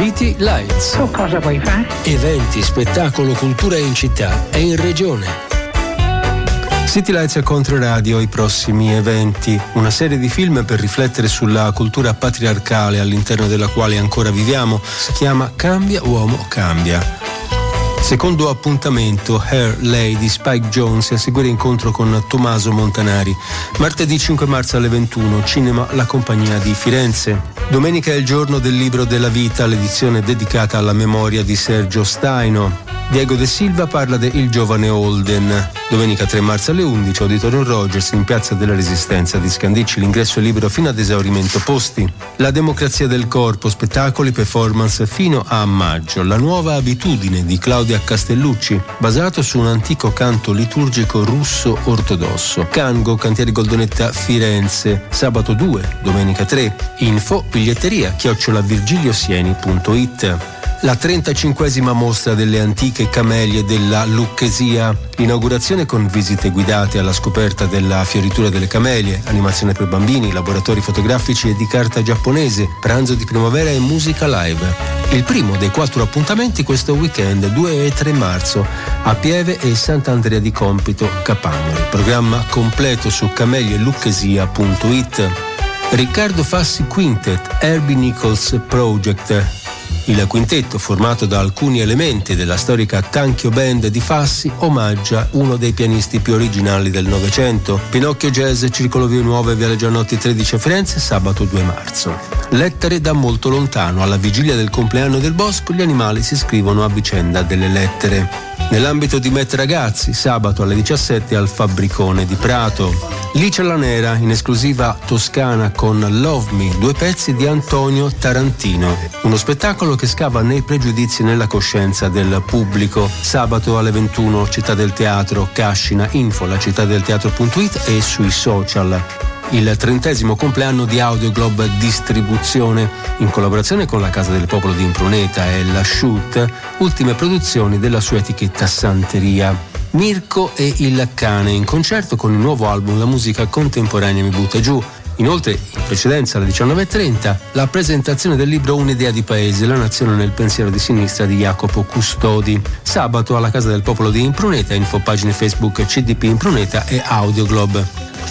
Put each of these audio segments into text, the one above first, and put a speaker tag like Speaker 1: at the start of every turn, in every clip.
Speaker 1: City Lights.
Speaker 2: Tu cosa vuoi fare?
Speaker 1: Eventi, spettacolo, cultura in città e in regione.
Speaker 3: City Lights e Controradio, i prossimi eventi, una serie di film per riflettere sulla cultura patriarcale all'interno della quale ancora viviamo, si chiama Cambia uomo cambia. Secondo appuntamento, Hair Lady Spike Jones a seguire incontro con Tommaso Montanari. Martedì 5 marzo alle 21, Cinema La Compagnia di Firenze. Domenica è il giorno del libro della vita, l'edizione dedicata alla memoria di Sergio Staino. Diego De Silva parla de Il giovane Holden. Domenica 3 marzo alle 11, Auditorium Rogers in Piazza della Resistenza di Scandicci, l'ingresso è libero fino ad esaurimento posti. La democrazia del corpo, spettacoli, performance fino a maggio. La nuova abitudine di Claudia Castellucci, basato su un antico canto liturgico russo ortodosso. Cango, Cantieri Goldonetta Firenze, sabato 2, domenica 3. Info, biglietteria, chiocciolavirgiliosieni.it. La 35esima mostra delle antiche camelie della Lucchesia. L'inaugurazione con visite guidate alla scoperta della fioritura delle camelie, animazione per bambini, laboratori fotografici e di carta giapponese, pranzo di primavera e musica live. Il primo dei quattro appuntamenti questo weekend 2 e 3 marzo a Pieve e Sant'Andrea di Compito, Capagnoli. Programma completo su camelielucchesia.it. Riccardo Fassi Quintet, Herbie Nichols Project, il quintetto, formato da alcuni elementi della storica Tanchio Band di Fassi, omaggia uno dei pianisti più originali del Novecento. Pinocchio Jazz, Circolo Vie Nuove, Viale Giannotti 13 a Firenze, sabato 2 marzo. Lettere da molto lontano. Alla vigilia del compleanno del bosco, gli animali si scrivono a vicenda delle lettere. Nell'ambito di Met Ragazzi, sabato alle 17 al Fabbricone di Prato. Licia la Nera, in esclusiva toscana con Love Me, due pezzi di Antonio Tarantino. Uno spettacolo che scava nei pregiudizi e nella coscienza del pubblico. Sabato alle 21, Città del Teatro, Cascina, info la cittàdelteatro.it e sui social il trentesimo compleanno di Audio Globe Distribuzione, in collaborazione con la Casa del Popolo di Impruneta e la Shoot, ultime produzioni della sua etichetta Santeria. Mirko e il cane in concerto con il nuovo album La musica contemporanea mi butta giù. Inoltre, in precedenza alle 19.30, la presentazione del libro Un'idea di paese, la nazione nel pensiero di sinistra di Jacopo Custodi. Sabato alla Casa del Popolo di Impruneta, info pagine Facebook CDP Impruneta e Audio Globe.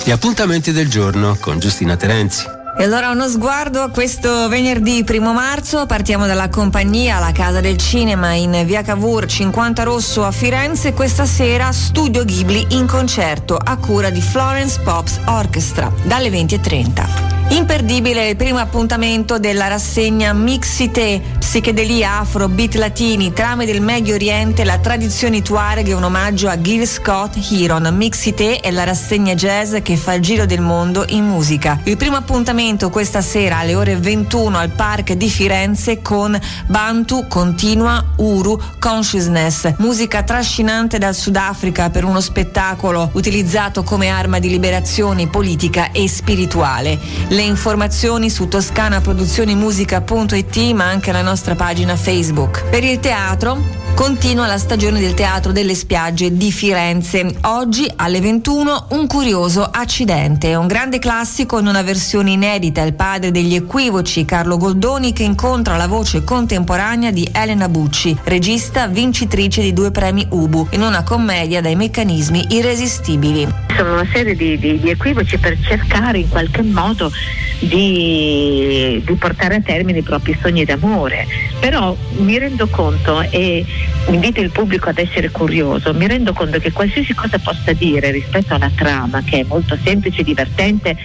Speaker 3: Gli appuntamenti del giorno con Giustina Terenzi.
Speaker 4: E allora uno sguardo a questo venerdì primo marzo, partiamo dalla compagnia La Casa del Cinema in via Cavour 50 Rosso a Firenze, questa sera Studio Ghibli in concerto a cura di Florence Pops Orchestra dalle 20.30. Imperdibile il primo appuntamento della rassegna Mixite, psichedelia afro, beat latini, trame del Medio Oriente, la tradizione tuareg e un omaggio a Gil Scott Heron. Mixite è la rassegna jazz che fa il giro del mondo in musica. Il primo appuntamento questa sera alle ore 21 al Park di Firenze con Bantu Continua Uru Consciousness, musica trascinante dal Sudafrica per uno spettacolo utilizzato come arma di liberazione politica e spirituale le informazioni su toscanaproduzionimusica.it ma anche la nostra pagina Facebook. Per il teatro Continua la stagione del Teatro delle Spiagge di Firenze. Oggi alle 21 un curioso accidente, un grande classico in una versione inedita, il padre degli equivoci Carlo Goldoni che incontra la voce contemporanea di Elena Bucci, regista vincitrice di due premi Ubu, in una commedia dai meccanismi irresistibili.
Speaker 5: Sono una serie di, di, di equivoci per cercare in qualche modo di, di portare a termine i propri sogni d'amore, però mi rendo conto e invito il pubblico ad essere curioso, mi rendo conto che qualsiasi cosa possa dire rispetto alla trama, che è molto semplice, divertente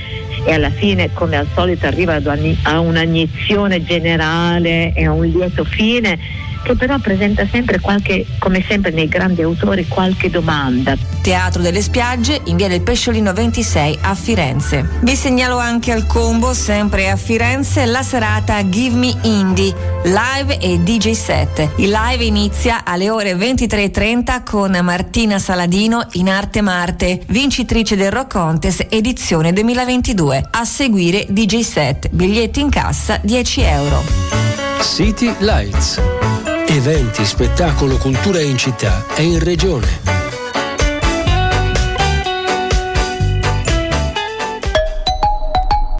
Speaker 5: e alla fine come al solito arriva a un'agnizione generale e a un lieto fine, che però presenta sempre qualche, come sempre nei grandi autori, qualche domanda.
Speaker 4: Teatro delle Spiagge in via del Pesciolino 26 a Firenze. Vi segnalo anche al combo, sempre a Firenze, la serata Give Me Indie, live e DJ set. Il live inizia alle ore 23.30 con Martina Saladino in Arte Marte, vincitrice del Rock Contest edizione 2022. A seguire DJ set, biglietti in cassa 10 euro.
Speaker 1: City Lights. Eventi, spettacolo, cultura in città e in regione.